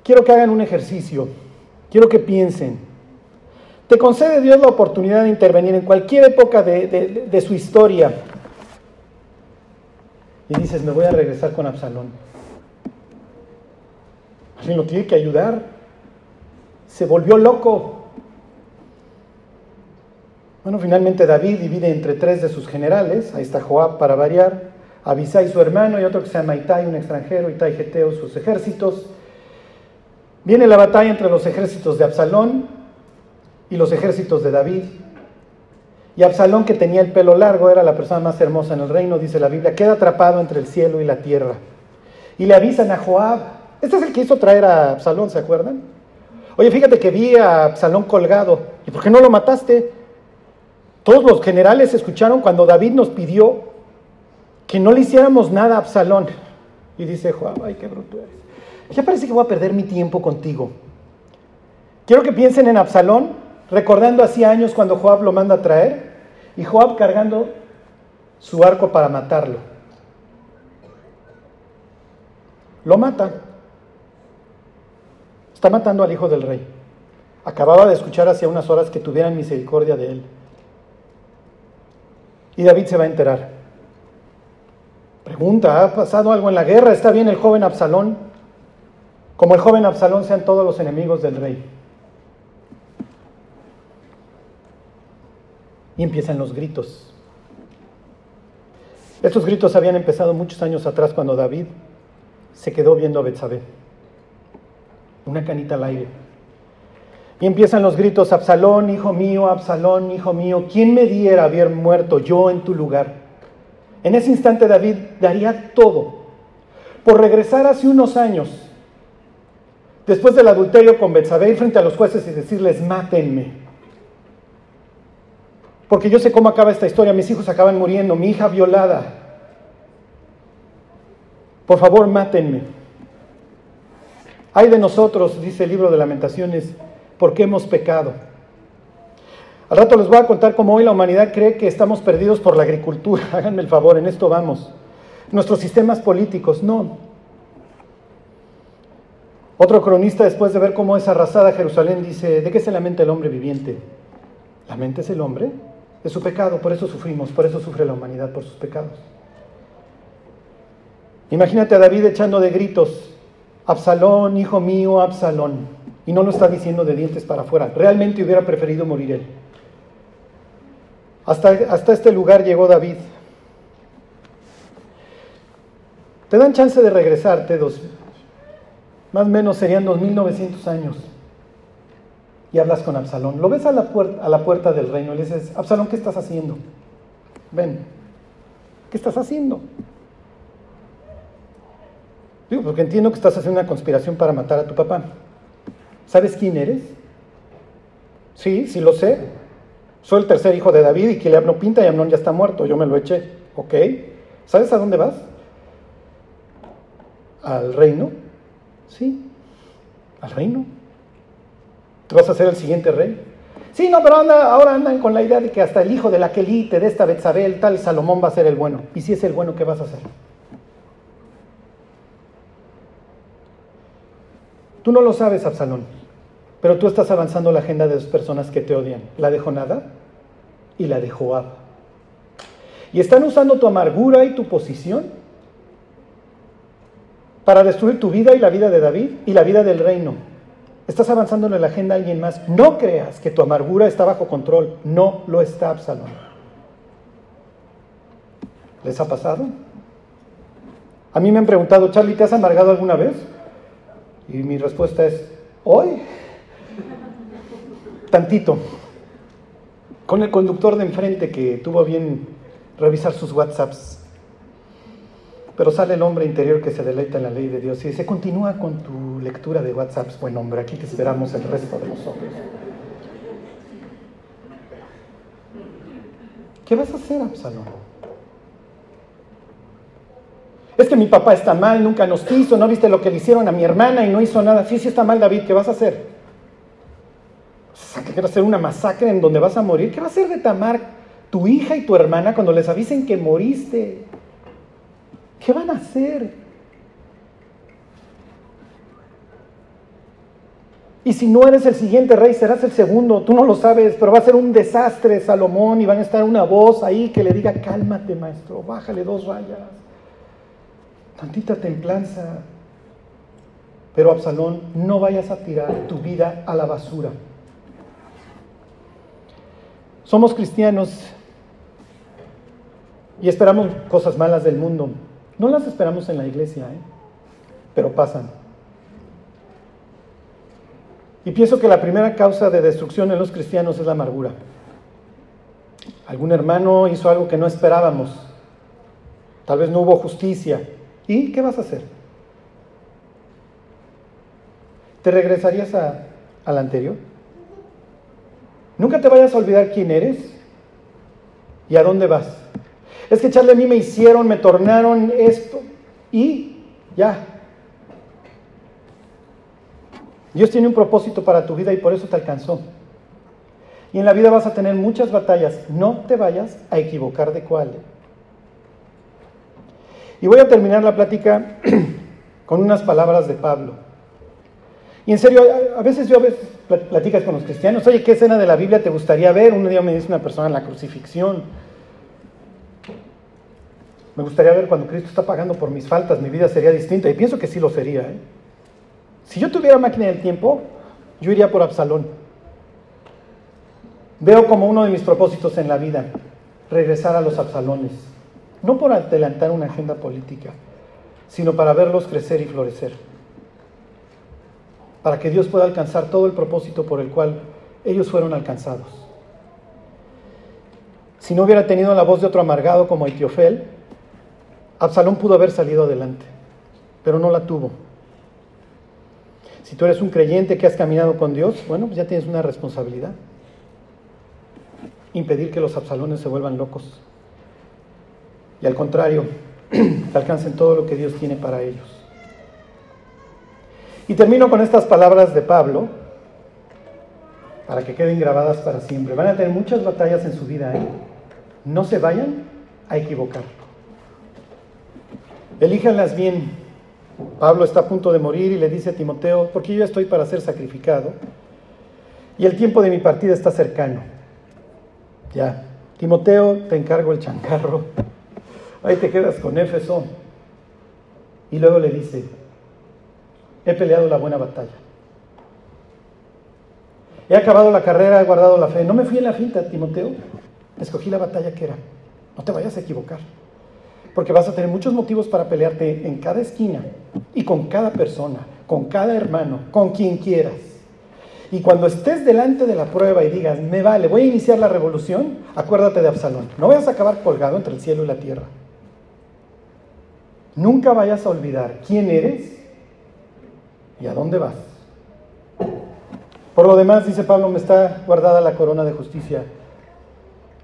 quiero que hagan un ejercicio, quiero que piensen. Te concede Dios la oportunidad de intervenir en cualquier época de, su historia. Y dices, me voy a regresar con Absalón. Alguien lo tiene que ayudar. Se volvió loco. Bueno, finalmente David divide entre tres de sus generales. Ahí está Joab para variar. Abisai su hermano y otro que se llama Itai, un extranjero, Itai Geteo, sus ejércitos. Viene la batalla entre los ejércitos de Absalón y los ejércitos de David. Y Absalón, que tenía el pelo largo, era la persona más hermosa en el reino, dice la Biblia, queda atrapado entre el cielo y la tierra. Y le avisan a Joab. Este es el que hizo traer a Absalón, ¿se acuerdan? Oye, fíjate que vi a Absalón colgado. ¿Y por qué no lo mataste? Todos los generales escucharon cuando David nos pidió que no le hiciéramos nada a Absalón. Y dice Joab, ay, qué bruto eres. Ya parece que voy a perder mi tiempo contigo. Quiero que piensen en Absalón, recordando hace años cuando Joab lo manda a traer, y Joab cargando su arco para matarlo. Lo mata. Está matando al hijo del rey. Acababa de escuchar hace unas horas que tuvieran misericordia de él. Y David se va a enterar. Pregunta, ¿ha pasado algo en la guerra? ¿Está bien el joven Absalón? como el joven Absalón sean todos los enemigos del rey. Y empiezan los gritos. Estos gritos habían empezado muchos años atrás cuando David se quedó viendo a Betsabé. Una canita al aire. Y empiezan los gritos, Absalón, hijo mío, Absalón, hijo mío, ¿quién me diera haber muerto yo en tu lugar? En ese instante David daría todo por regresar hace unos años después del adulterio con Betsabé, frente a los jueces y decirles, mátenme. Porque yo sé cómo acaba esta historia, mis hijos acaban muriendo, mi hija violada. Por favor, mátenme. Hay de nosotros, dice el libro de lamentaciones, porque hemos pecado. Al rato les voy a contar cómo hoy la humanidad cree que estamos perdidos por la agricultura. [laughs] Háganme el favor, en esto vamos. Nuestros sistemas políticos, no. Otro cronista, después de ver cómo es arrasada Jerusalén, dice, ¿de qué se lamenta el hombre viviente? es el hombre? De su pecado, por eso sufrimos, por eso sufre la humanidad, por sus pecados. Imagínate a David echando de gritos, Absalón, hijo mío, Absalón. Y no lo está diciendo de dientes para afuera. Realmente hubiera preferido morir él. Hasta, hasta este lugar llegó David. Te dan chance de regresarte, dos, más o menos serían 2900 años. Y hablas con Absalón. Lo ves a la, puerta, del reino y le dices, Absalón, ¿qué estás haciendo? Ven, ¿qué estás haciendo? Digo, porque entiendo que estás haciendo una conspiración para matar a tu papá. ¿Sabes quién eres? Sí, sí lo sé. Soy el tercer hijo de David y que le no pinta y Amnón ya está muerto. Yo me lo eché. ¿Ok? ¿Sabes a dónde vas? Al reino. Sí, al reino. ¿Tú vas a ser el siguiente rey? Sí, no, pero ahora andan con la idea de que hasta el hijo de la Quelite, de esta Betzabel, tal Salomón va a ser el bueno. ¿Y si es el bueno, qué vas a hacer? Tú no lo sabes, Absalón, pero tú estás avanzando la agenda de dos personas que te odian, la de Jonada y la de Joab. Y están usando tu amargura y tu posición para destruir tu vida y la vida de David y la vida del reino. Estás avanzando en la agenda a alguien más. No creas que tu amargura está bajo control. No lo está, Absalón. ¿Les ha pasado? A mí me han preguntado, Charlie, ¿te has amargado alguna vez? Y mi respuesta es, hoy, tantito, con el conductor de enfrente que tuvo bien revisar sus WhatsApps. Pero sale el hombre interior que se deleita en la ley de Dios y dice, continúa con tu lectura de WhatsApps, buen hombre, aquí te esperamos el resto de los hombres. ¿Qué vas a hacer, Absalón? Es que mi papá está mal, nunca nos quiso, no viste lo que le hicieron a mi hermana y no hizo nada. Sí, sí está mal, David, ¿qué vas a hacer? ¿Qué vas a hacer una masacre en donde vas a morir? ¿Qué va a hacer de Tamar, tu hija y tu hermana, cuando les avisen que moriste? ¿Qué van a hacer? Y si no eres el siguiente rey, serás el segundo. Tú no lo sabes, pero va a ser un desastre, Salomón, y van a estar una voz ahí que le diga, cálmate, maestro, bájale dos rayas tantita templanza. Pero Absalón, no vayas a tirar tu vida a la basura. Somos cristianos y esperamos cosas malas del mundo. No las esperamos en la iglesia, ¿eh? pero pasan. Y pienso que la primera causa de destrucción en los cristianos es la amargura. Algún hermano hizo algo que no esperábamos. Tal vez no hubo justicia. ¿Y qué vas a hacer? ¿Te regresarías a, al anterior? Nunca te vayas a olvidar quién eres y a dónde vas. Es que Charlie a mí me hicieron, me tornaron esto y ya. Dios tiene un propósito para tu vida y por eso te alcanzó. Y en la vida vas a tener muchas batallas. No te vayas a equivocar de cuál. Y voy a terminar la plática [clears throat] con unas palabras de Pablo. Y en serio, a veces yo a veces platicas con los cristianos, oye, ¿qué escena de la Biblia te gustaría ver? Un día me dice una persona la crucifixión. Me gustaría ver cuando Cristo está pagando por mis faltas, mi vida sería distinta. Y pienso que sí lo sería. ¿eh? Si yo tuviera máquina del tiempo, yo iría por Absalón. Veo como uno de mis propósitos en la vida regresar a los absalones, no por adelantar una agenda política, sino para verlos crecer y florecer, para que Dios pueda alcanzar todo el propósito por el cual ellos fueron alcanzados. Si no hubiera tenido la voz de otro amargado como Etiofel, Absalón pudo haber salido adelante, pero no la tuvo. Si tú eres un creyente que has caminado con Dios, bueno, pues ya tienes una responsabilidad. Impedir que los absalones se vuelvan locos. Y al contrario, [clears throat] alcancen todo lo que Dios tiene para ellos. Y termino con estas palabras de Pablo, para que queden grabadas para siempre. Van a tener muchas batallas en su vida, ¿eh? No se vayan a equivocar. Elíjanlas bien. Pablo está a punto de morir y le dice a Timoteo, porque yo estoy para ser sacrificado y el tiempo de mi partida está cercano. Ya, Timoteo, te encargo el chancarro. Ahí te quedas con Éfeso. Y luego le dice, he peleado la buena batalla. He acabado la carrera, he guardado la fe. No me fui en la finta, Timoteo. Escogí la batalla que era. No te vayas a equivocar. Porque vas a tener muchos motivos para pelearte en cada esquina y con cada persona, con cada hermano, con quien quieras. Y cuando estés delante de la prueba y digas, me vale, voy a iniciar la revolución, acuérdate de Absalón. No vayas a acabar colgado entre el cielo y la tierra. Nunca vayas a olvidar quién eres y a dónde vas. Por lo demás, dice Pablo, me está guardada la corona de justicia.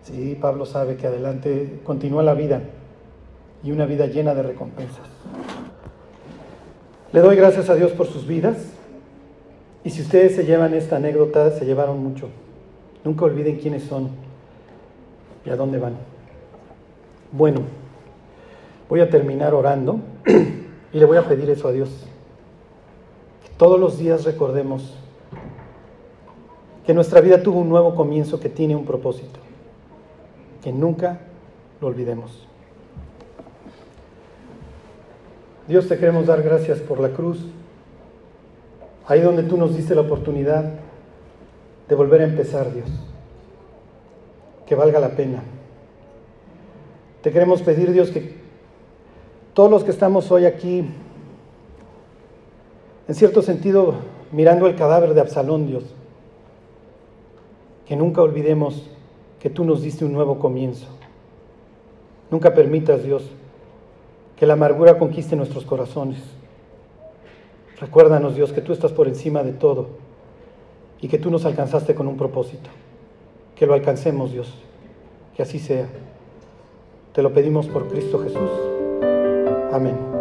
Sí, Pablo sabe que adelante continúa la vida y una vida llena de recompensas. Le doy gracias a Dios por sus vidas y si ustedes se llevan esta anécdota, se llevaron mucho. Nunca olviden quiénes son y a dónde van. Bueno, voy a terminar orando [clears throat] y le voy a pedir eso a Dios. Que todos los días recordemos que nuestra vida tuvo un nuevo comienzo que tiene un propósito. Que nunca lo olvidemos. Dios te queremos dar gracias por la cruz, ahí donde tú nos diste la oportunidad de volver a empezar, Dios, que valga la pena. Te queremos pedir, Dios, que todos los que estamos hoy aquí, en cierto sentido, mirando el cadáver de Absalón, Dios, que nunca olvidemos que tú nos diste un nuevo comienzo. Nunca permitas, Dios, que la amargura conquiste nuestros corazones. Recuérdanos, Dios, que tú estás por encima de todo y que tú nos alcanzaste con un propósito. Que lo alcancemos, Dios. Que así sea. Te lo pedimos por Cristo Jesús. Amén.